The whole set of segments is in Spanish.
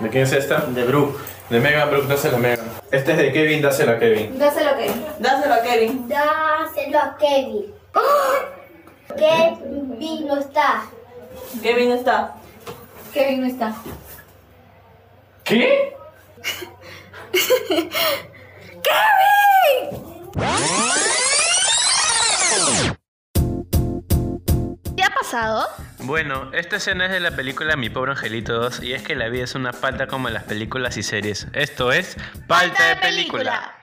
¿De quién es esta? De Brooke. De Megan Brooke, dásela a Megan. Este es de Kevin, dásela a Kevin. Dáselo, Kevin. Dáselo a Kevin. Dáselo a Kevin. Kevin no está. Kevin está. Kevin no está. ¿Qué? ¿Qué ha pasado? Bueno, esta escena es de la película Mi Pobre Angelito 2 y es que la vida es una falta como las películas y series. Esto es Falta de película.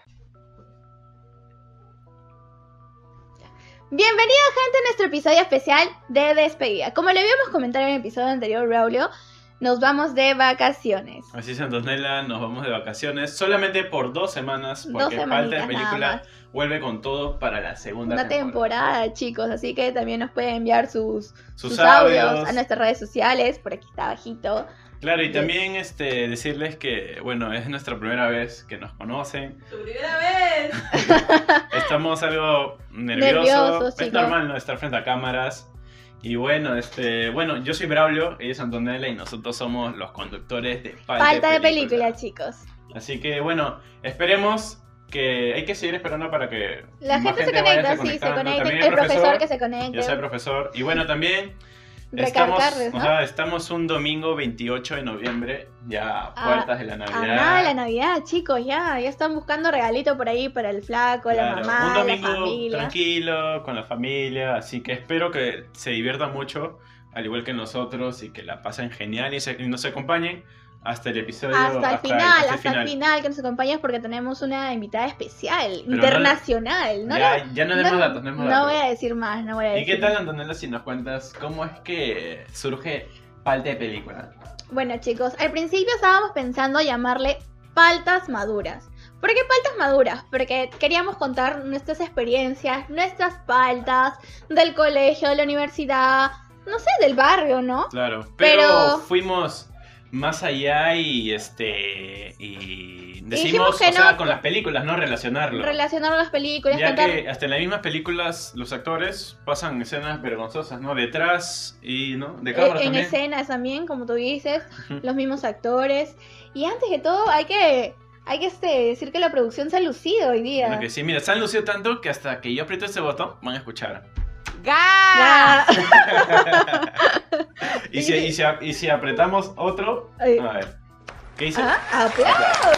Bienvenido gente a nuestro episodio especial de despedida. Como le habíamos comentado en el episodio anterior, Braulio, nos vamos de vacaciones. Así es, Antonella, nos vamos de vacaciones solamente por dos semanas Dos porque Falta de película vuelve con todo para la segunda Una temporada, chicos, así que también nos pueden enviar sus, Sus sus audios. audios. a nuestras redes sociales, por aquí está abajito. Claro, y Yes. también este, decirles que, bueno, es nuestra primera vez que nos conocen. Tu primera vez. Estamos algo nerviosos. Nerviosos, es chicos. normal no estar frente a cámaras. Y bueno, este, bueno, yo soy Braulio, ella es Antonella y nosotros somos los conductores de Falta, Falta de película, chicos. Así que bueno, esperemos que hay que seguir esperando para que La más gente se conecta, sí, se conecta. El profesor que se conecte. Ya sea profesor. Y bueno, también estamos, ¿no? ajá, estamos un domingo 28 de noviembre, ya a Ah, puertas de la Navidad. de la Navidad, chicos, ya, ya están buscando regalito por ahí para el flaco, la Claro, mamá, un la domingo familia. tranquilo, con la familia, así que espero que se diviertan mucho, al igual que nosotros, y que la pasen genial y, se- y nos acompañen hasta el episodio. Hasta el final, hasta el hasta el final que nos acompañes porque tenemos una invitada especial, internacional. No, ya, no- ya no demos datos, no demos no datos. voy a decir más, no voy a ¿Y decir qué tal, Antonella, si nos cuentas cómo es que surge Falta de Película? Bueno, chicos, al principio estábamos pensando llamarle paltas maduras. ¿Por qué paltas maduras? Porque queríamos contar nuestras experiencias, nuestras paltas del colegio, de la universidad, no sé, del barrio, ¿no? Claro, pero, Pero- fuimos más allá y este y decimos, que o sea, no- con las películas, no relacionarlo. Relacionar las películas, ya contar... que hasta en las mismas películas los actores pasan escenas vergonzosas, ¿no? Detrás y, ¿no? De eh, cámara en también. escenas también, como tú dices, los mismos actores. Y antes de todo, hay que, hay que este, decir que la producción se ha lucido hoy día. Bueno, que sí, mira, se han lucido tanto que hasta que yo aprieto ese botón van a escuchar. Ya. Y si, y si, y si apretamos otro, a ver. ¿Qué dice? Ah, ¡Aplausos!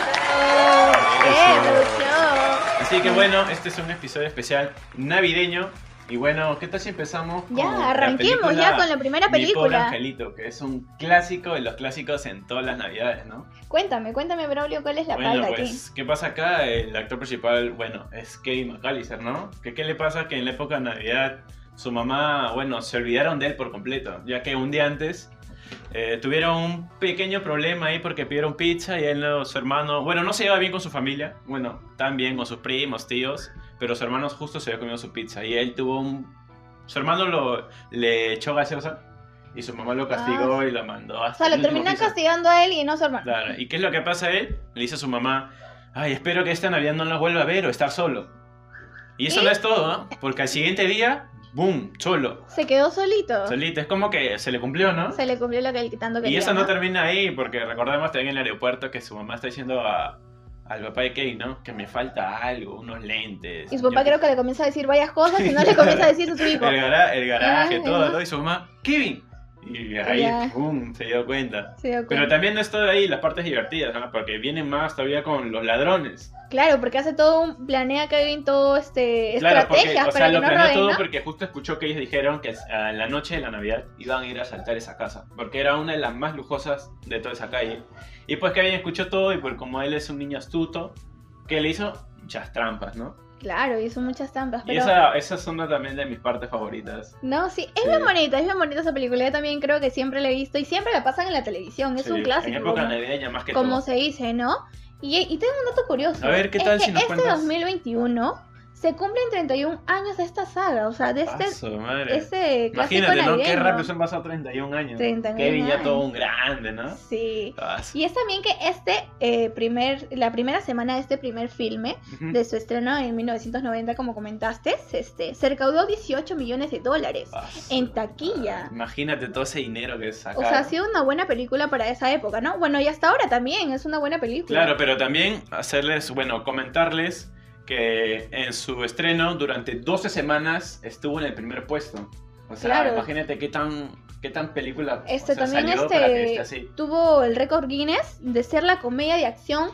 ¡Bien, Eso. producción! Así que bueno, este es un episodio especial navideño. Y bueno, ¿qué tal si empezamos con Ya, arranquemos película ya con la primera Mi pobre película. angelito, que es un clásico de los clásicos en todas las navidades, ¿no? Cuéntame, cuéntame, Braulio, ¿cuál es la bueno, palta pues, ¿qué pasa acá? El actor principal, bueno, es Kevin McAllister, ¿no? ¿Qué, ¿Qué le pasa? Que en la época de Navidad su mamá, bueno, se olvidaron de él por completo, ya que un día antes eh, tuvieron un pequeño problema ahí porque pidieron pizza y él, su hermano, bueno, no se lleva bien con su familia, bueno, tan bien con sus primos, tíos, pero su hermano justo se había comido su pizza y él tuvo un... Su hermano lo, le echó gaseosa y su mamá lo castigó y lo mandó O hasta sea, lo terminan castigando a él y no a su hermano. Claro, ¿y qué es lo que pasa a él? Le dice a su mamá, ay, espero que esta Navidad no la vuelva a ver o estar solo. Y eso ¿Y? no es todo, ¿no? Porque al siguiente día, ¡boom!, solo. Se quedó solito. Solito, es como que se le cumplió, ¿no? Se le cumplió lo que él tanto Y quería. eso no termina ahí, porque recordemos también en el aeropuerto que su mamá está diciendo a- al papá de Kate, ¿no? Que me falta algo, unos lentes. Y su papá yo creo que le comienza a decir varias cosas y no le comienza a decir a su hijo. El, gara- el garaje, Ah, todo, ajá. todo. Y su mamá, ¡Kevin! Y ahí, Ya. ¡pum!, se dio cuenta. Se dio Pero cuenta. también no es todo ahí las partes divertidas, ¿no? Porque vienen más todavía con los ladrones. Claro, porque hace todo un. Planea Kevin todo este. Claro, porque, o sea, para lo que no roben, todo ¿no? porque justo escuchó que ellos dijeron que a la noche de la Navidad iban a ir a asaltar esa casa, porque era una de las más lujosas de toda esa calle. Y pues Kevin escuchó todo y pues como él es un niño astuto, que le hizo muchas trampas, ¿no? Claro, hizo muchas trampas. Y esa, esa es una también de mis partes favoritas. No, sí, es Sí. bien bonita, es bien bonita esa película. Yo también creo que siempre la he visto y siempre la pasan en la televisión. Es Sí, un clásico. En época como- navideña más que como todo. se dice, ¿no? Y, y tengo un dato curioso. A ver, ¿qué Es tal que si nos este cuentas? 2021 se cumplen 31 años de esta saga, o sea, de este, Paso, madre. este Imagínate, ¿no? Qué rápido se han pasado 31 años. 31 Kevin ya todo un grande, ¿no? Sí. Paso. Y es también que este eh, primer, la primera semana de este primer filme, de su estreno en 1990, como comentaste, este, se recaudó 18 millones de dólares Paso. en taquilla. Imagínate todo ese dinero que sacaron. O sea, ha sido una buena película para esa época, ¿no? Bueno, y hasta ahora también es una buena película. Claro, pero también hacerles, bueno, comentarles que en su estreno durante 12 semanas estuvo en el primer puesto. O sea, Claro. imagínate qué tan, qué tan película Este o sea, también salió para que este, esté así. tuvo el récord Guinness de ser la comedia de acción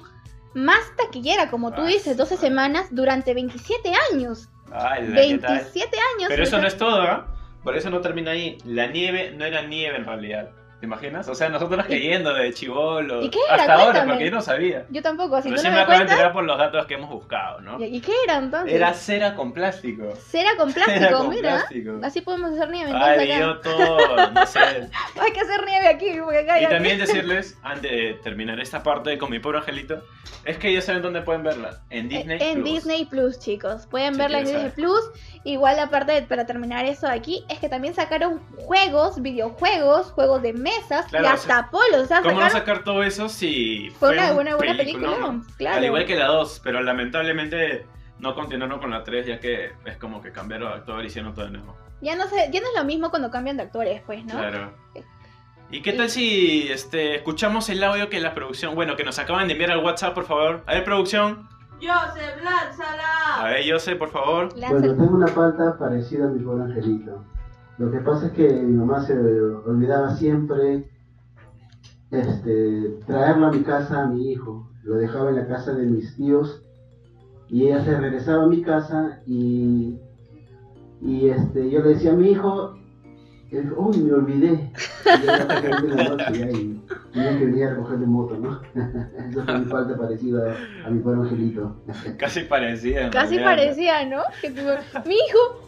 más taquillera, como tú Ah, dices, 12 sí. semanas durante 27 años. Ay, la- ¿qué tal? 27 años. Pero eso no es todo, ¿ah? Por eso no termina ahí. La nieve no era nieve en realidad. ¿Te imaginas? O sea, nosotros ¿Y- creyendo de chivolo. ¿Y qué era? Hasta ahora, Cuéntame. porque yo no sabía. Yo tampoco, si Recién no me me acabo de enterar por los datos que hemos buscado, ¿no? ¿Y qué era entonces? Era cera con plástico. Cera con plástico, Cera con mira. plástico. Así podemos hacer nieve Ay, acá. dio todo, no sé. Hay que hacer nieve aquí, porque acá Y ya- también decirles, antes de terminar esta parte con mi pobre angelito, es que ya saben dónde pueden verla. En Disney en Plus. Disney Plus, chicos. Pueden Si verla en Disney Plus. Igual, aparte, para terminar eso de aquí, es que también sacaron juegos, videojuegos, juegos de mesas Claro, y o hasta polos. O sea, ¿Cómo no sacar todo eso si Fue una un buena, película, ¿no? claro. Al igual que la 2, pero lamentablemente no continuaron con la 3 ya que es como que cambiaron de actor y hicieron todo de nuevo. Ya no sé, ya no es lo mismo cuando cambian de actores, pues, ¿no? Claro. ¿Y qué tal si este, escuchamos el audio que la producción, bueno, que nos acaban de enviar al WhatsApp, por favor? A ver, producción. Joseph, lánzala. A ver, yo sé, por favor. Bueno, tengo una falta parecida a mi pobre angelito. Lo que pasa es que mi mamá se olvidaba siempre este, traerlo a mi casa a mi hijo. Lo dejaba en la casa de mis tíos y ella se regresaba a mi casa y, y este, yo le decía a mi hijo, él uy, me olvidé. Y ya en la noche ya y tenía que venir a recoger de moto, ¿no? Esa fue mi falta parecida a mi pobre angelito. Casi parecía. Casi parecía, ¿no? Que tu- Mi hijo,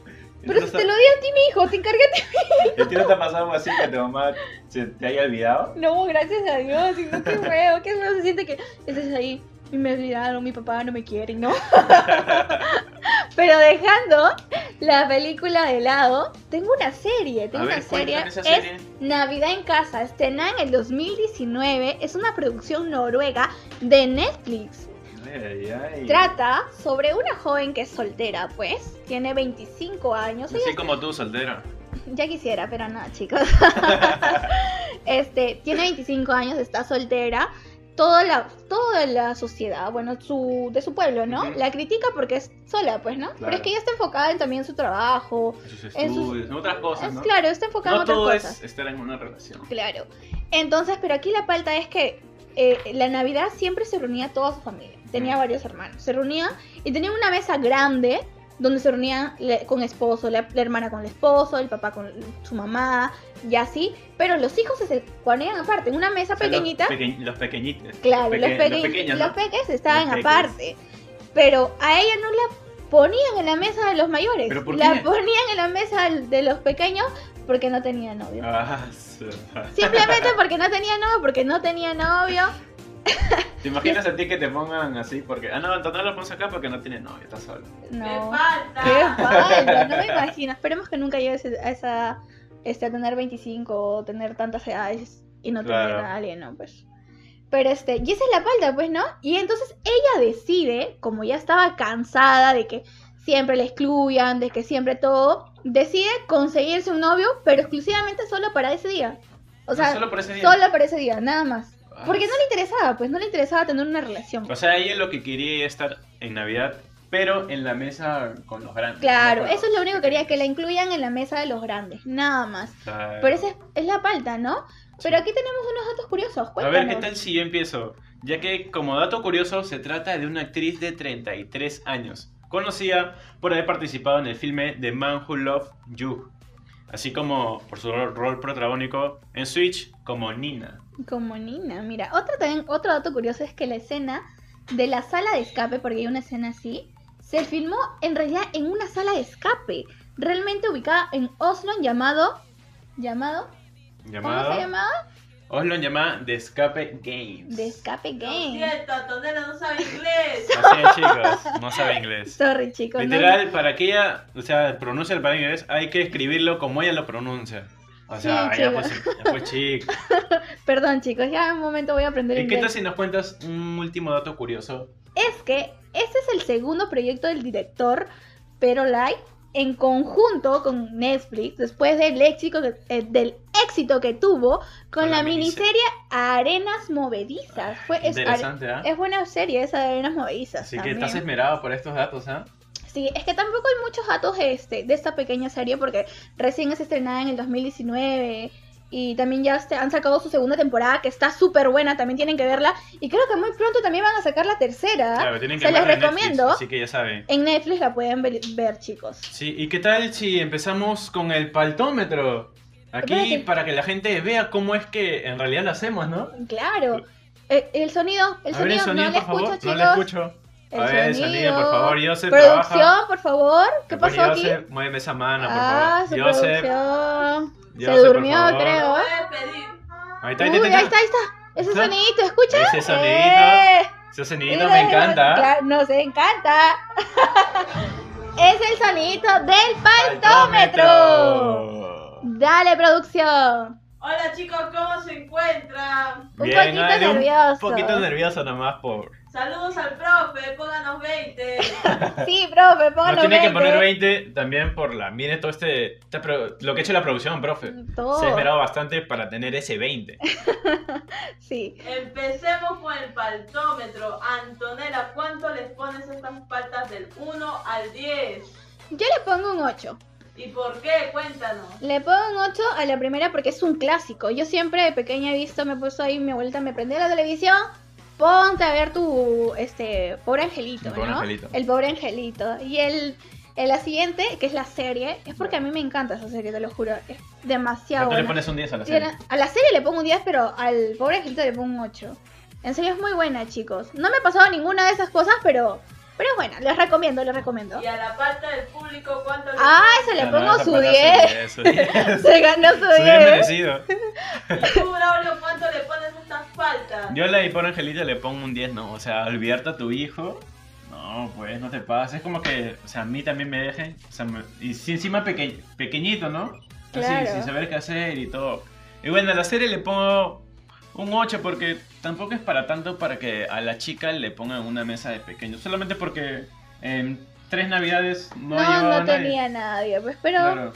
pero si te lo di a ti, mi hijo, te encargué a ti. ¿A ti no te ha pasado algo así que tu mamá se te haya olvidado? No, gracias a Dios, y no, qué feo, qué feo se siente que estés ahí y me olvidaron, mi papá no me quiere, ¿no? Pero dejando la película de lado, tengo una serie, tengo ver, una serie, es serie. Navidad en Casa, estrenada en el 2019, es una producción noruega de Netflix. Ay, ay. Trata sobre una joven que es soltera, pues, tiene 25 años, Así como tú, soltera. ya quisiera, pero no, chicos. este, tiene 25 años, está soltera. Toda la, toda la sociedad, bueno, su, de su pueblo, ¿no? La critica porque es sola, pues, ¿no? Pero es que ella está enfocada en también su trabajo. En sus En sus- estudios, en otras cosas, Es ¿no? claro, está enfocada No en otras todo cosas. es estar en una relación. Claro. Entonces, pero aquí la falta es que eh, la Navidad siempre se reunía toda su familia. Tenía varios hermanos. Se reunía y tenía una mesa grande donde se reunía le- con esposo, la, la hermana con el esposo, el papá con su mamá y así. Pero los hijos se ponían aparte, en una mesa O sea, pequeñita. Los, peque- los pequeñitos. Claro, los, peque- los pequeños, ¿no? los peques estaban peques. aparte. Pero a ella no la ponían en la mesa de los mayores. ¿Pero por la qué? ponían en la mesa de los pequeños porque no tenía novio. Ah, Simplemente porque no tenía novio, porque no tenía novio. ¿Te imaginas a ti que te pongan así? Porque, ah, no, no lo pones acá porque no tiene novio, está solo. No. Me falta. Qué falta, no me imagino. Esperemos que nunca llegues a esa este, a tener 25 o tener tantas edades y no tener Claro. a alguien, ¿no? Pues. Pero este, y esa es la falta, pues, ¿no? Y entonces ella decide, como ya estaba cansada de que siempre la excluyan, de que siempre todo, decide conseguirse un novio, pero exclusivamente solo para ese día. O sea, No, solo por ese día. solo para ese día, nada más. Ah, Porque no le interesaba, pues no le interesaba tener una relación. O sea, ella lo que quería era estar en Navidad, pero en la mesa con los grandes. Claro, eso es lo único que quería, que la incluyan en la mesa de los grandes, nada más. Claro. Pero esa es, es la falta, ¿no? Pero aquí tenemos unos datos curiosos, A cuéntanos. ver, ¿qué tal si yo empiezo? Ya que, como dato curioso, se trata de una actriz de 33 años, conocida por haber participado en el filme The Man Who Loved You, así como por su rol protagónico en Switch como Nina. Como Nina, mira. Otro, también, otro dato curioso es que la escena de la sala de escape, porque hay una escena así, se filmó en realidad en una sala de escape, realmente ubicada en Oslo, llamado... ¿Llamado? ¿Cómo Llamado se llamaba? Oslo llama The Escape Games. De Escape Lo Game. siento, Antonella no sabe inglés. Así es, chicos, no sabe inglés. Sorry, chicos. no- Literal, para que ella, o sea, pronuncie el palabra inglés, hay que escribirlo como ella lo pronuncia. O sea, Sí, ya, pues, ya chico. Perdón, chicos, ya en un momento voy a aprender ¿Y qué tal si nos cuentas un último dato curioso? Es que este es el segundo proyecto del director, pero Light, en conjunto con Netflix, después del éxito que, eh, del éxito que tuvo con, Con la, la miniserie Arenas Movedizas. Fue, es, Interesante, ¿ah? es buena serie esa de Arenas Movedizas. Así que estás esmerado por estos datos, ¿ah? Sí, es que tampoco hay muchos datos este, de esta pequeña serie porque recién es estrenada en el 2019 y también ya han sacado su segunda temporada que está súper buena, también tienen que verla y creo que muy pronto también van a sacar la tercera. Claro, tienen que Se les Netflix, recomiendo. así que ya saben. En Netflix la pueden ver, ver, chicos. Sí, ¿y qué tal si empezamos con el paltómetro? Aquí Espérate. para que la gente vea cómo es que en realidad lo hacemos, ¿no? Claro. Eh, el sonido, el A ver el sonido, no le por favor. escucho, no le escucho. El a ver sonido, por favor. Joseph Producción, trabaja. por favor. ¿Qué Después, pasó aquí? Joseph, muéveme esa mano, por Ah, favor. Joseph, producción. Se por durmió, favor. creo. Pedir. Ahí está, ahí está, ahí ahí está, ahí está. Ese ¿Está? sonidito, ¿escucha? Ese sonidito. ¡Eh! Ese sonidito me encanta. Claro, nos encanta. es el sonidito del paltómetro. Dale, producción. Hola chicos, ¿cómo se encuentran? Un poquito nervioso. Un poquito nervioso nomás por... Saludos al profe, pónganos 20. Sí, profe, Nos pónganos tiene que 20. poner 20 también por la... Mire todo este... pro- lo que ha hecho la producción, profe. Todo. Se ha esmerado bastante para tener ese 20. Sí. Empecemos con el paltómetro. Antonella, ¿cuánto les pones a estas paltas del 1 al 10? Yo le pongo un 8. ¿Y por qué? Cuéntanos. Le pongo un 8 a la primera porque es un clásico. Yo siempre de pequeña he visto, me puso ahí, mi abuelita me prendió la televisión. Ponte a ver tu, este, pobre angelito, El pobre ¿no? angelito. El pobre angelito. Y el, el la siguiente, que es la serie, es porque a mí me encanta esa serie, te lo juro. Es demasiado ¿Cuánto le buena. pones un 10 a la serie? A la serie le pongo un 10, pero al pobre angelito le pongo un 8. En serio es muy buena, chicos. No me ha pasado ninguna de esas cosas, pero, pero es buena. Les recomiendo, les recomiendo. Y a la palta del público, ¿cuánto le Ah, ese le Ah, no, pongo esa su pata 10. su 10, su 10. Se ganó su Su 10 10. merecido. ¿Y tú, Braulio, cuánto le pones a estas paltas? Yo a la por Angelita le pongo un 10, ¿no? O sea, olvidarte a tu hijo. No, pues no te pases. Es como que, o sea, a mí también me dejen. O sea, me- y si encima peque- pequeñito, ¿no? Así, Claro. sin saber qué hacer y todo. Y bueno, a la serie le pongo un 8 porque tampoco es para tanto para que a la chica le pongan una mesa de pequeños. Solamente porque en tres navidades no, No, llevaba no, a nadie. tenía nadie, pues, pero, Claro,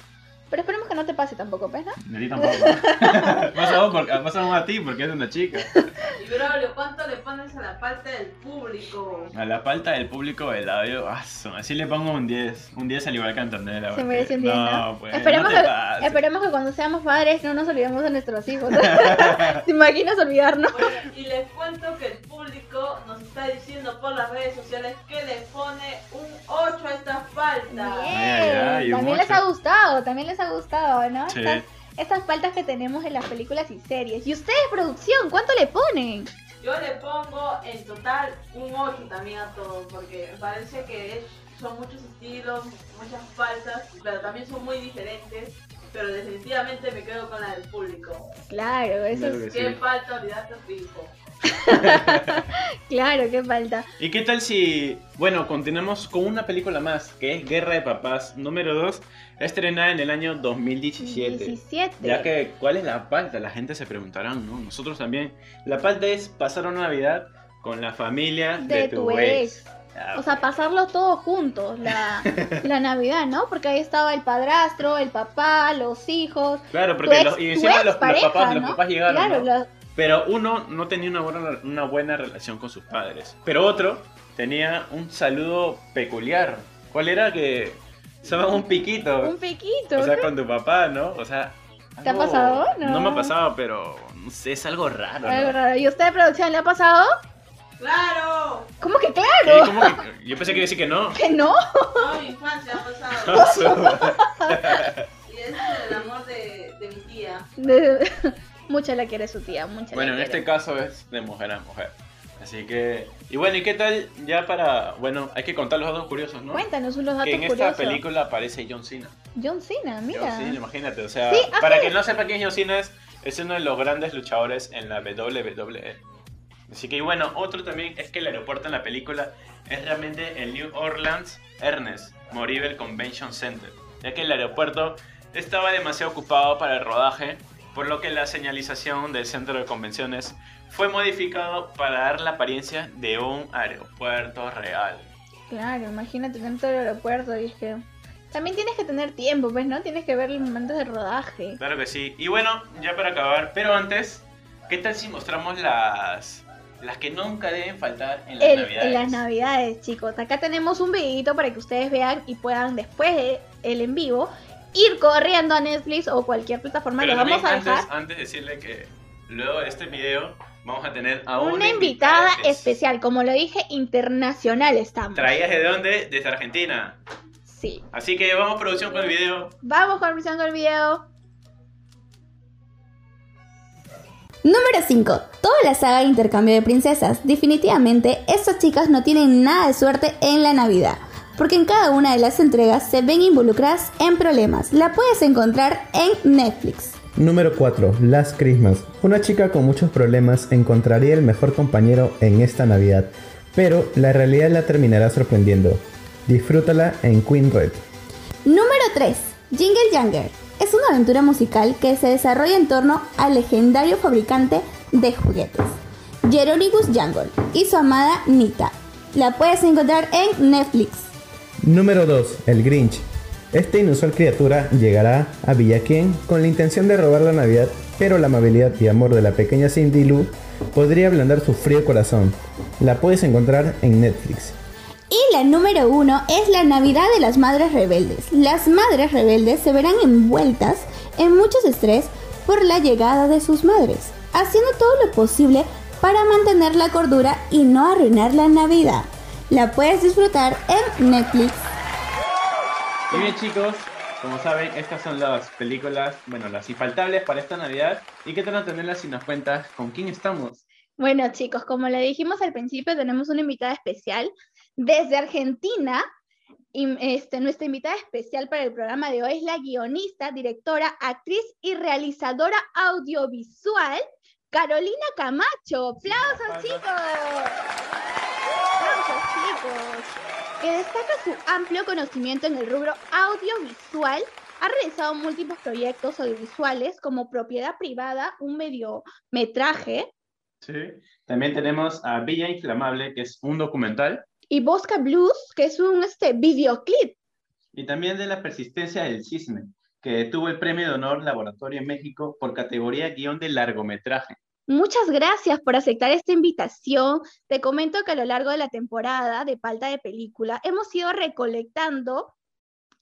pero esperemos que no te pase tampoco, pues, ¿no? ni a ti tampoco. más, aún porque- más aún a ti porque eres una chica. Y Braulio, ¿cuánto le pones a la palta del público? A la falta del público del audio, así le pongo un 10. Un 10 al igual que Antonella. Se merece un 10, ¿no? No, pues, esperemos, no que, esperemos que cuando seamos padres no nos olvidemos de nuestros hijos. ¿Te imaginas olvidarnos? Bueno, y les cuento que el público nos está diciendo por las redes sociales que le pone un 8 a estas paltas. Bien, Ay, ay, ay, también les ha gustado, también les ha gustado, ¿no? Sí. Estas, estas faltas que tenemos en las películas y series. ¿Y ustedes, producción, cuánto le ponen? Yo le pongo en total un 8 también a todo, porque me parece que es- son muchos estilos, muchas faltas, pero también son muy diferentes. Pero definitivamente me quedo con la del público. Claro, eso Claro es. que Qué sí. falta olvidarte hijo. Claro, qué falta. ¿Y qué tal si, bueno, continuamos con una película más, que es Guerra de Papás número 2, estrenada en el año 2017? 17. Ya que, ¿cuál es la palta? La gente se preguntarán, ¿no? Nosotros también. La palta es pasar una Navidad con la familia de, de tu ex. Ah, O sea, pasarlo todos juntos, la, la Navidad, ¿no? Porque ahí estaba el padrastro, el papá, los hijos. Claro, Tu porque ex, los, y tu encima los, los papás, los papás llegaron, Claro, ¿no? los- Pero uno no tenía una buena, una buena relación con sus padres. Pero otro tenía un saludo peculiar. ¿Cuál era? Que se llama un piquito. un piquito. o sea, ¿no? con tu papá, ¿no? O sea... ¿Te ha pasado? No. me ha pasado, pero no sé, es algo raro, ¿no? Algo raro. ¿Y usted, producción, le ha pasado? ¡Claro! ¿Cómo que claro? ¿cómo que- Yo pensé que iba a decir que no. ¿Que no? Toda mi infancia ha pasado. Y es el amor de, de mi tía. De- Mucho la quiere su tía, mucho la en quiere. este caso es de mujer a mujer. Así que... Y bueno, ¿y qué tal ya para... Bueno, hay que contar los datos curiosos, ¿no? Cuéntanos unos datos Que en esta curiosos. película aparece John Cena. John Cena, mira. John Cena, imagínate, o sea, Sí, para quien no sepa quién es John Cena es es uno de los grandes luchadores en la WWE. Así que bueno, otro también es que el aeropuerto en la película es realmente el New Orleans Ernest Morivel Convention Center, ya que el aeropuerto estaba demasiado ocupado para el rodaje, por lo que la señalización del centro de convenciones fue modificado para dar la apariencia de un aeropuerto real. Claro, imagínate dentro del aeropuerto y es que... También tienes que tener tiempo, pues, ¿no? Tienes que ver los momentos de rodaje. Claro que sí. Y bueno, ya para acabar, pero antes, ¿qué tal si mostramos las las que nunca deben faltar en las El- navidades? en las navidades, chicos. Acá tenemos un videito para que ustedes vean y puedan después de el en vivo ir corriendo a Netflix o cualquier plataforma. Pero Les vamos a dejar antes, antes decirle que luego de este video vamos a tener a una, una, invitada especial. Como lo dije, internacional estamos. ¿Traías de dónde? Desde Argentina. Sí. Así que vamos producción con el video. Vamos con con el video. Número 5. Toda la saga de intercambio de princesas. Definitivamente, estas chicas no tienen nada de suerte en la Navidad, porque en cada una de las entregas se ven involucradas en problemas. La puedes encontrar en Netflix. Número 4. Last Christmas. Una chica con muchos problemas encontraría el mejor compañero en esta Navidad, pero la realidad la terminará sorprendiendo. Disfrútala en Queen Red. Número 3. Jingle Janger. Es una aventura musical que se desarrolla en torno al legendario fabricante de juguetes, Jeronigus Jangle, y su amada Nita. La puedes encontrar en Netflix. Número 2. El Grinch. Esta inusual criatura llegará a Villaquien con la intención de robar la Navidad, pero la amabilidad y amor de la pequeña Cindy Lou podría ablandar su frío corazón. La puedes encontrar en Netflix. Y la número uno es la Navidad de las Madres Rebeldes. Las Madres Rebeldes se verán envueltas en muchos estrés por la llegada de sus madres, haciendo todo lo posible para mantener la cordura y no arruinar la Navidad. La puedes disfrutar en Netflix. Y bien chicos, como saben, estas son las películas, bueno, las infaltables para esta Navidad. ¿Y qué tal no tenerlas si nos cuentas con quién estamos? Bueno, chicos, como le dijimos al principio, tenemos una invitada especial desde Argentina. Y este, nuestra invitada especial para el programa de hoy es la guionista, directora, actriz y realizadora audiovisual, Carolina Camacho. ¡Aplausos, chicos! ¡Aplausos, chicos! Que destaca su amplio conocimiento en el rubro audiovisual. Ha realizado múltiples proyectos audiovisuales como Propiedad Privada, un mediometraje, Sí. También tenemos a Villa Inflamable, que es un documental. y Bosca Blues, que es un este, videoclip. Y también de la persistencia del cisne, que tuvo el premio de honor Laboratorio en México por categoría guion de largometraje. Muchas gracias por aceptar esta invitación. Te comento que a lo largo de la temporada de Palta de Película hemos ido recolectando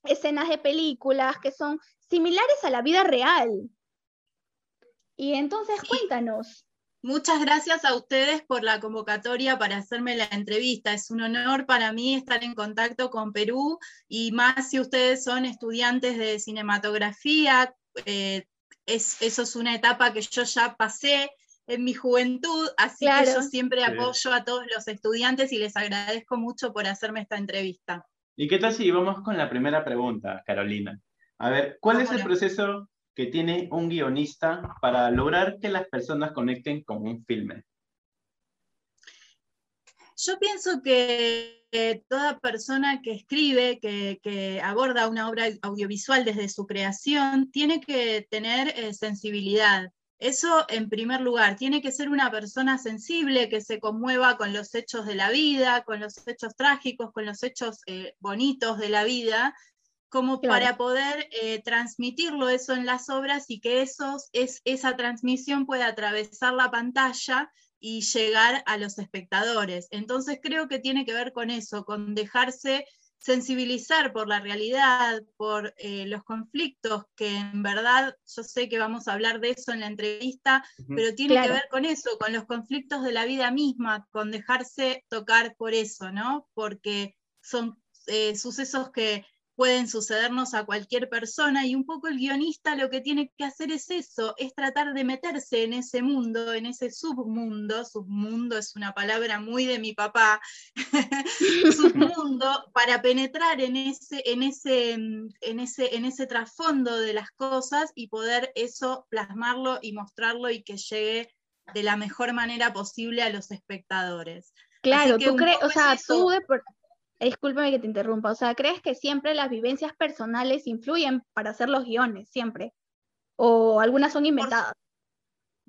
escenas de películas que son similares a la vida real. Y entonces cuéntanos. Muchas gracias a ustedes por la convocatoria para hacerme la entrevista. Es un honor para mí estar en contacto con Perú y más si ustedes son estudiantes de cinematografía. eh, es, eso es una etapa que yo ya pasé en mi juventud, así que yo siempre Sí. apoyo a todos los estudiantes y les agradezco mucho por hacerme esta entrevista. ¿Y qué tal si vamos con la primera pregunta, Carolina? A ver, ¿cuál es el proceso que tiene un guionista para lograr que las personas conecten con un filme? Yo pienso que eh, toda persona que escribe, que, que aborda una obra audiovisual desde su creación, tiene que tener eh, sensibilidad. Eso en primer lugar, tiene que ser una persona sensible que se conmueva con los hechos de la vida, con los hechos trágicos, con los hechos eh, bonitos de la vida, como Claro. para poder eh, transmitirlo eso en las obras y que esos, es, esa transmisión pueda atravesar la pantalla y llegar a los espectadores. Entonces creo que tiene que ver con eso, con dejarse sensibilizar por la realidad, por eh, los conflictos, que en verdad yo sé que vamos a hablar de eso en la entrevista, pero tiene Claro. que ver con eso, con los conflictos de la vida misma, con dejarse tocar por eso, ¿no? Porque son eh, sucesos que pueden sucedernos a cualquier persona y un poco el guionista lo que tiene que hacer es eso, es tratar de meterse en ese mundo, en ese submundo, submundo es una palabra muy de mi papá, submundo, para penetrar en ese, en, ese, en, ese, en ese trasfondo de las cosas y poder eso plasmarlo y mostrarlo y que llegue de la mejor manera posible a los espectadores. Claro, tú crees, o sea, tú de por discúlpame que te interrumpa, o sea, ¿crees que siempre las vivencias personales influyen para hacer los guiones, siempre? ¿O algunas son inventadas?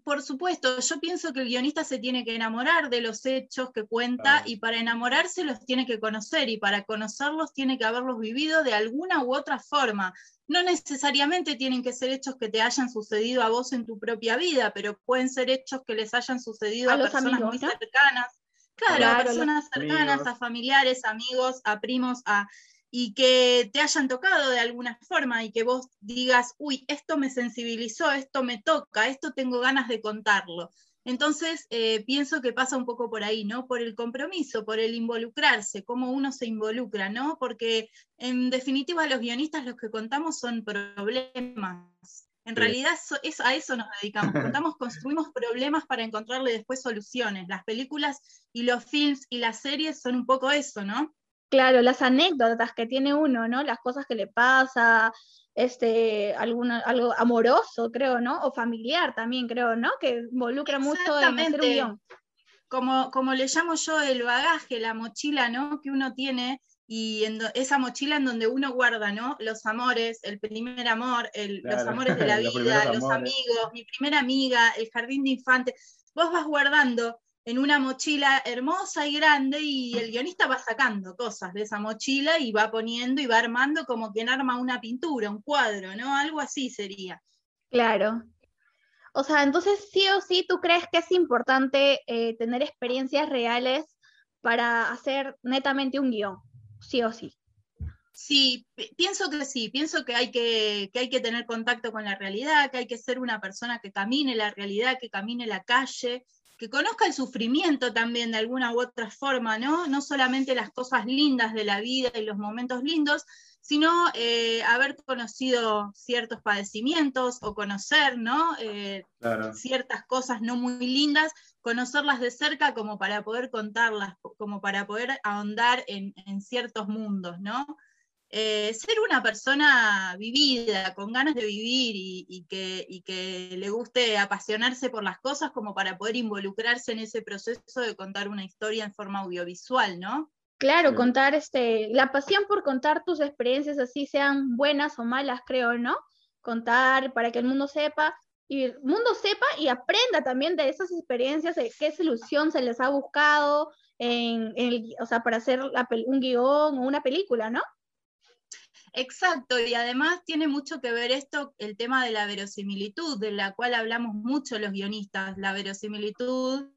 Por, supuesto, yo pienso que el guionista se tiene que enamorar de los hechos que cuenta y para enamorarse los tiene que conocer y para conocerlos tiene que haberlos vivido de alguna u otra forma. No necesariamente tienen que ser hechos que te hayan sucedido a vos en tu propia vida, pero pueden ser hechos que les hayan sucedido a, personas muy cercanas Claro, a personas cercanas, a familiares, amigos, a primos, a, y que te hayan tocado de alguna forma y que vos digas, uy, esto me sensibilizó, esto me toca, esto tengo ganas de contarlo. Entonces, eh, pienso que pasa un poco por ahí, ¿no? Por el compromiso, por el involucrarse, cómo uno se involucra, ¿no? Porque en definitiva los guionistas los que contamos son problemas. En realidad es, a eso nos dedicamos. Contamos, construimos problemas para encontrarle después soluciones. Las películas y los films y las series son un poco eso, ¿no? Claro, las anécdotas que tiene uno, ¿no? Las cosas que le pasa, este, alguna, algo amoroso, creo, ¿no? O familiar también, creo, ¿no? Que involucra mucho en hacer un guion. Como, como le llamo yo el bagaje, la mochila, ¿no? Que uno tiene y en esa mochila en donde uno guarda, ¿no? Los amores, el primer amor, los amores de la vida, los amigos, mi primera amiga, el jardín de infantes. Vos vas guardando en una mochila hermosa y grande y el guionista va sacando cosas de esa mochila y va poniendo y va armando como quien arma una pintura, un cuadro, ¿no? Algo así sería. Claro. O sea, entonces sí o sí, ¿tú crees que es importante eh, tener experiencias reales para hacer netamente un guion? Sí o sí. Sí, pienso que sí, pienso que hay que, hay que tener contacto con la realidad, que hay que ser una persona que camine la realidad, que camine la calle, que conozca el sufrimiento también de alguna u otra forma, ¿no? No solamente las cosas lindas de la vida y los momentos lindos, sino eh, haber conocido ciertos padecimientos o conocer, ¿no? Eh, ciertas cosas no muy lindas conocerlas de cerca como para poder contarlas, como para poder ahondar en, ciertos mundos, ¿no? Eh, ser una persona vivida, con ganas de vivir y, que, que, le guste apasionarse por las cosas como para poder involucrarse en ese proceso de contar una historia en forma audiovisual, ¿no? Claro, contar este, la pasión por contar tus experiencias así sean buenas o malas, creo, ¿no? Contar para que el mundo sepa y el mundo sepa y aprenda también de esas experiencias, de qué solución se les ha buscado en, el, o sea, para hacer un guion o una película, ¿no? Exacto, y además tiene mucho que ver esto, el tema de la verosimilitud, de la cual hablamos mucho los guionistas. La verosimilitud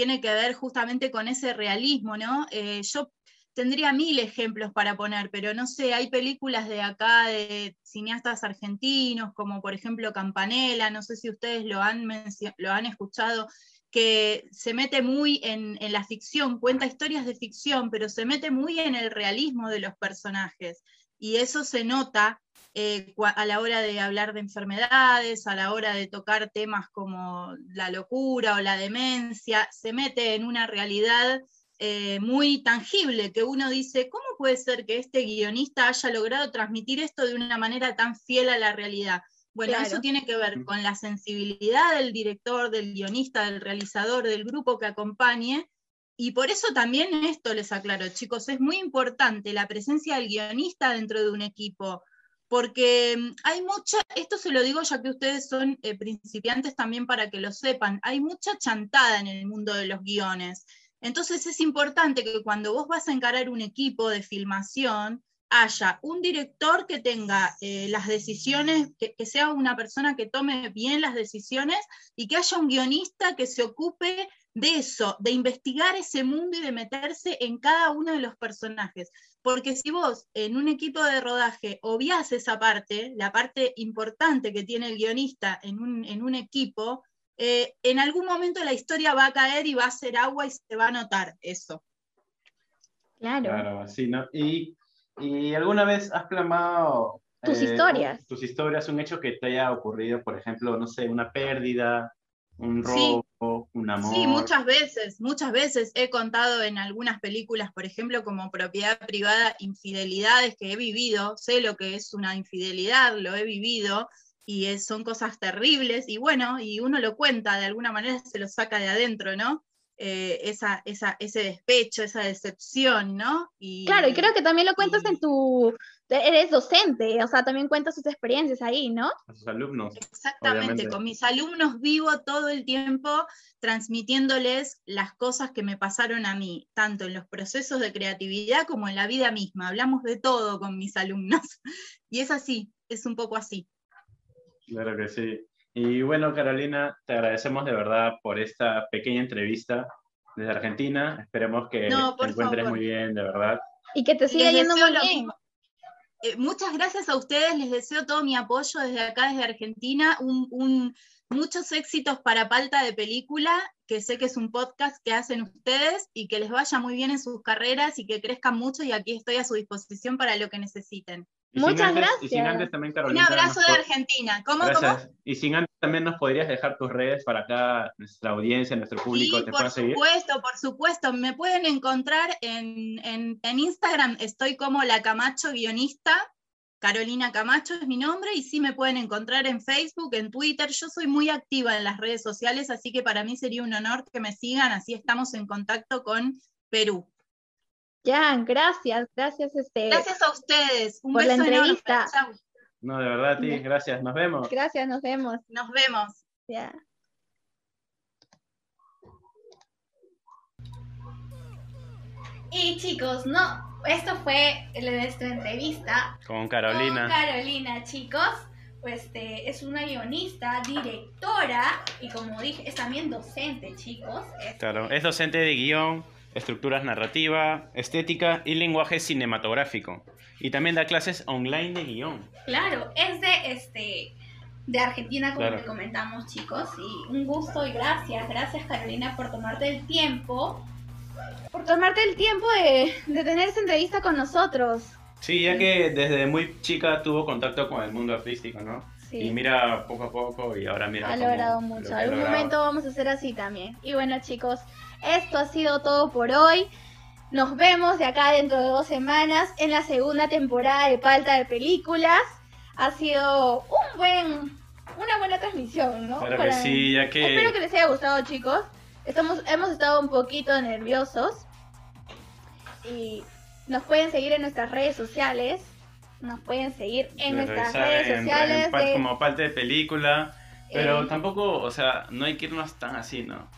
tiene que ver justamente con ese realismo, ¿no? Eh, yo tendría mil ejemplos para poner, pero no sé, hay películas de acá de cineastas argentinos, como por ejemplo Campanella, no sé si ustedes lo han, lo han escuchado, que se mete muy en, la ficción, cuenta historias de ficción, pero se mete muy en el realismo de los personajes. Y eso se nota eh, a la hora de hablar de enfermedades, a la hora de tocar temas como la locura o la demencia, se mete en una realidad eh, muy tangible, que uno dice, ¿cómo puede ser que este guionista haya logrado transmitir esto de una manera tan fiel a la realidad? Bueno, eso tiene que ver con la sensibilidad del director, del guionista, del realizador, del grupo que acompañe. Y por eso también esto les aclaro, chicos, es muy importante la presencia del guionista dentro de un equipo, porque mm, hay mucha, esto se lo digo ya que ustedes son eh, principiantes también para que lo sepan, hay mucha chantada en el mundo de los guiones. Entonces es importante que cuando vos vas a encarar un equipo de filmación, haya un director que tenga eh, las decisiones, que, sea una persona que tome bien las decisiones y que haya un guionista que se ocupe de eso, de investigar ese mundo y de meterse en cada uno de los personajes. Porque si vos en un equipo de rodaje obvias esa parte, la parte importante que tiene el guionista en un, en un equipo, eh, en algún momento la historia va a caer y va a ser agua y se va a notar eso. Claro. Claro, sí, ¿no? Y ¿Y alguna vez has plasmado Tus eh, historias. Tus historias, un hecho que te haya ocurrido, por ejemplo, no sé, una pérdida, un Sí. Robo, un amor. Sí, muchas veces, muchas veces he contado en algunas películas, por ejemplo, como propiedad privada, infidelidades que he vivido, sé lo que es una infidelidad, lo he vivido, y es- son cosas terribles, y bueno, y uno lo cuenta, de alguna manera se lo saca de adentro, ¿no? Eh, esa, esa, ese despecho, esa decepción, ¿no? Y, Claro, y creo que también lo cuentas y- en tu... Eres docente, o sea, también cuentas tus experiencias ahí, ¿no? A sus alumnos. Exactamente, Obviamente. con mis alumnos vivo todo el tiempo transmitiéndoles las cosas que me pasaron a mí, tanto en los procesos de creatividad como en la vida misma. Hablamos de todo con mis alumnos. Y es así, es un poco así. Claro que sí. Y bueno, Carolina, te agradecemos de verdad por esta pequeña entrevista desde Argentina. Esperemos que No, te encuentres favor. muy bien, de verdad. Y que te siga Les yendo muy lo bien. mismo. Eh, muchas gracias a ustedes, les deseo todo mi apoyo desde acá, desde Argentina. Un, un- muchos éxitos para Palta de Película, que sé que es un podcast que hacen ustedes y que les vaya muy bien en sus carreras y que crezcan mucho y aquí estoy a su disposición para lo que necesiten. Y Muchas antes- Y sin gracias. antes también, Un abrazo de Argentina. ¿Cómo, Gracias. cómo? Y sin antes también nos podrías dejar tus redes para acá, nuestra audiencia, nuestro público, Sí, te por seguir. supuesto, por supuesto. Me pueden encontrar en, en- en Instagram, estoy como la Camacho guionista. Carolina Camacho es mi nombre y sí me pueden encontrar en Facebook, en Twitter. Yo soy muy activa en las redes sociales, así que para mí sería un honor que me sigan, así estamos en contacto con Perú. Jan, gracias, gracias, este. Gracias a ustedes. Un Por la beso enorme. entrevista. No, de verdad, a ti, gracias. Nos vemos. Gracias, nos vemos. Nos vemos. Ya. Y chicos, no, esto fue nuestra entrevista Con con Carolina. Carolina, chicos. Pues este, es una guionista, directora y como dije, es también docente, chicos. Es- Claro, es docente de guion, estructuras narrativa, estética y lenguaje cinematográfico. Y también da clases online de guion. Claro, es de este de Argentina, como Claro. te comentamos, chicos. Y un gusto y gracias, gracias Carolina por tomarte el tiempo. Por tomarte el tiempo de, de tener esta entrevista con nosotros. Sí, ya que desde muy chica tuvo contacto con el mundo artístico, ¿no? Sí. Y mira poco a poco y ahora mira ha logrado lo mucho. ha Algún momento vamos a hacer así también. Y bueno, chicos, esto ha sido todo por hoy. Nos vemos de acá dentro de dos semanas en la segunda temporada de Palta de Películas. Ha sido un buen, una buena transmisión, ¿no? Claro que Para- sí, ya que... Espero que les haya gustado, chicos. Estamos, hemos estado un poquito nerviosos. Y nos pueden seguir en nuestras redes sociales. Nos pueden seguir en nuestras redes en- sociales. en pa- de- como parte de película. Pero Eh. tampoco, o sea, no hay que irnos tan así, ¿no?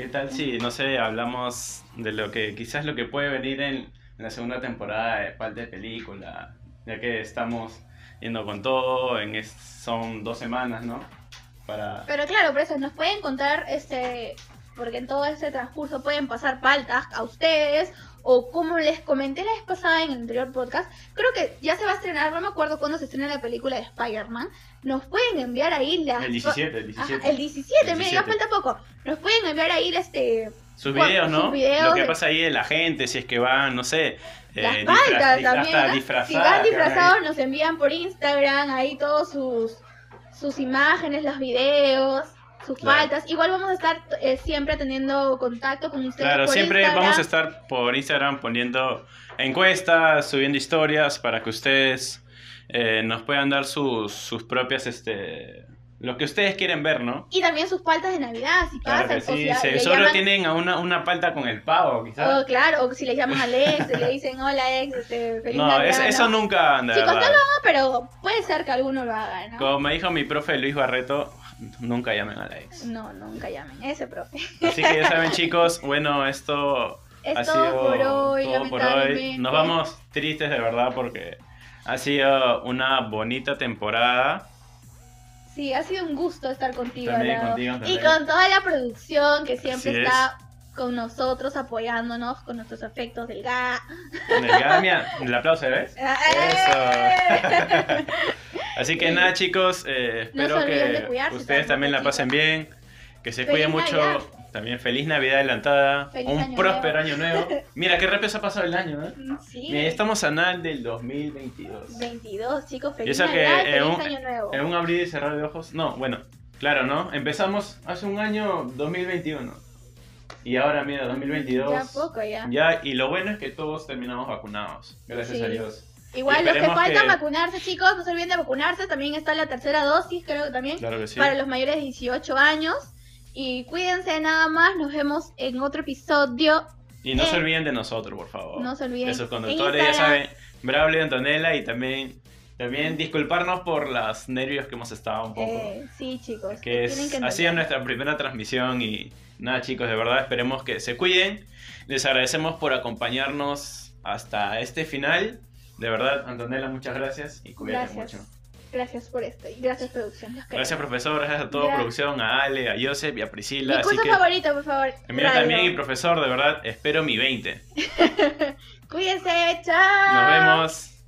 ¿Qué tal si, no sé, hablamos de lo que quizás lo que puede venir en, la segunda temporada de parte de película? Ya que estamos yendo con todo, en es- son dos semanas, ¿no? Para... Pero claro, por eso nos pueden contar, este, porque en todo este transcurso pueden pasar paltas a ustedes, o como les comenté la vez pasada en el anterior podcast, creo que ya se va a estrenar, no me acuerdo cuándo se estrena la película de Spider-Man, nos pueden enviar ahí las... El 17, el Ajá, 17. el 17, El mira, ya 17. falta poco. Nos pueden enviar ahí este Sus videos, ¿no? sus videos Lo que de- pasa ahí de la gente, si es que van, no sé... las eh, paltas disfraz- también. si van ahí. disfrazados, nos envían por Instagram ahí todos sus, sus imágenes, los videos, sus Claro. faltas. Igual vamos a estar eh, siempre teniendo contacto con ustedes. Claro, por siempre Instagram. vamos a estar por Instagram poniendo encuestas, subiendo historias para que ustedes eh, nos puedan dar sus, sus propias, este, lo que ustedes quieren ver, ¿no? Y también sus faltas de Navidad, si Claro pasan. sí, o si llaman- tienen a una, una palta con el pavo, quizás. Oh, claro, o si le llaman al ex, le dicen hola ex, este, feliz no, Navidad, es- eso ¿no? nunca anda. Chicos, no lo ¿verdad? hagan, pero puede ser que alguno lo haga, ¿no? Como me dijo mi profe Luis Barreto, nunca llamen a la ex. No, nunca llamen, ese profe. Así que ya saben, chicos, bueno, esto Es ha todo sido por hoy, todo por hoy. Nos vamos tristes de verdad porque ha sido una bonita temporada. Sí, ha sido un gusto estar contigo, También contigo, Y con toda la producción que siempre Así está con nosotros, apoyándonos con nuestros efectos del GA. El Gamia, el aplauso, ¿ves? Eso. Así que nada, chicos, eh, No espero de que cuidarse ustedes también, la pasen bien, que se cuiden mucho, Navidad. También feliz Navidad adelantada. Feliz un año próspero nuevo. año nuevo. Mira qué rápido se ha pasado el año, ¿eh? Sí. Mira, estamos a nada del 2022. 22, chicos, Y feliz eso que Navidad, en feliz un, año nuevo. en un abrir y cerrar de ojos. No, bueno, claro, ¿no? Empezamos hace un año 2021. Y ahora, mira, 2022. Ya poco ya. Ya, y lo bueno es que todos terminamos vacunados. Gracias Sí. a Dios. Igual los que faltan que- vacunarse, chicos, no se olviden de vacunarse. También está la tercera dosis, creo que también, Claro que sí. para los mayores de 18 años. Y cuídense nada más, nos vemos en otro episodio. Y no se olviden de nosotros, por favor. no se olviden. De sus conductores, ya saben, Braulio y Antonella. Y también, también disculparnos por los nervios que hemos estado un poco. Eh, sí, chicos. que es, que entender. sido nuestra primera transmisión y nada chicos, de verdad esperemos que se cuiden. Les agradecemos por acompañarnos hasta este final. De verdad, Antonella, muchas gracias y cuídate Gracias. mucho. Gracias por esto y gracias, producción. Gracias profesor, gracias a toda Gra- producción, a Ale, a Joseph y a Mi Priscila. Así curso que favorito, por favor. el mío también y profesor, de verdad, espero mi 20. Cuídense, chao. Nos vemos.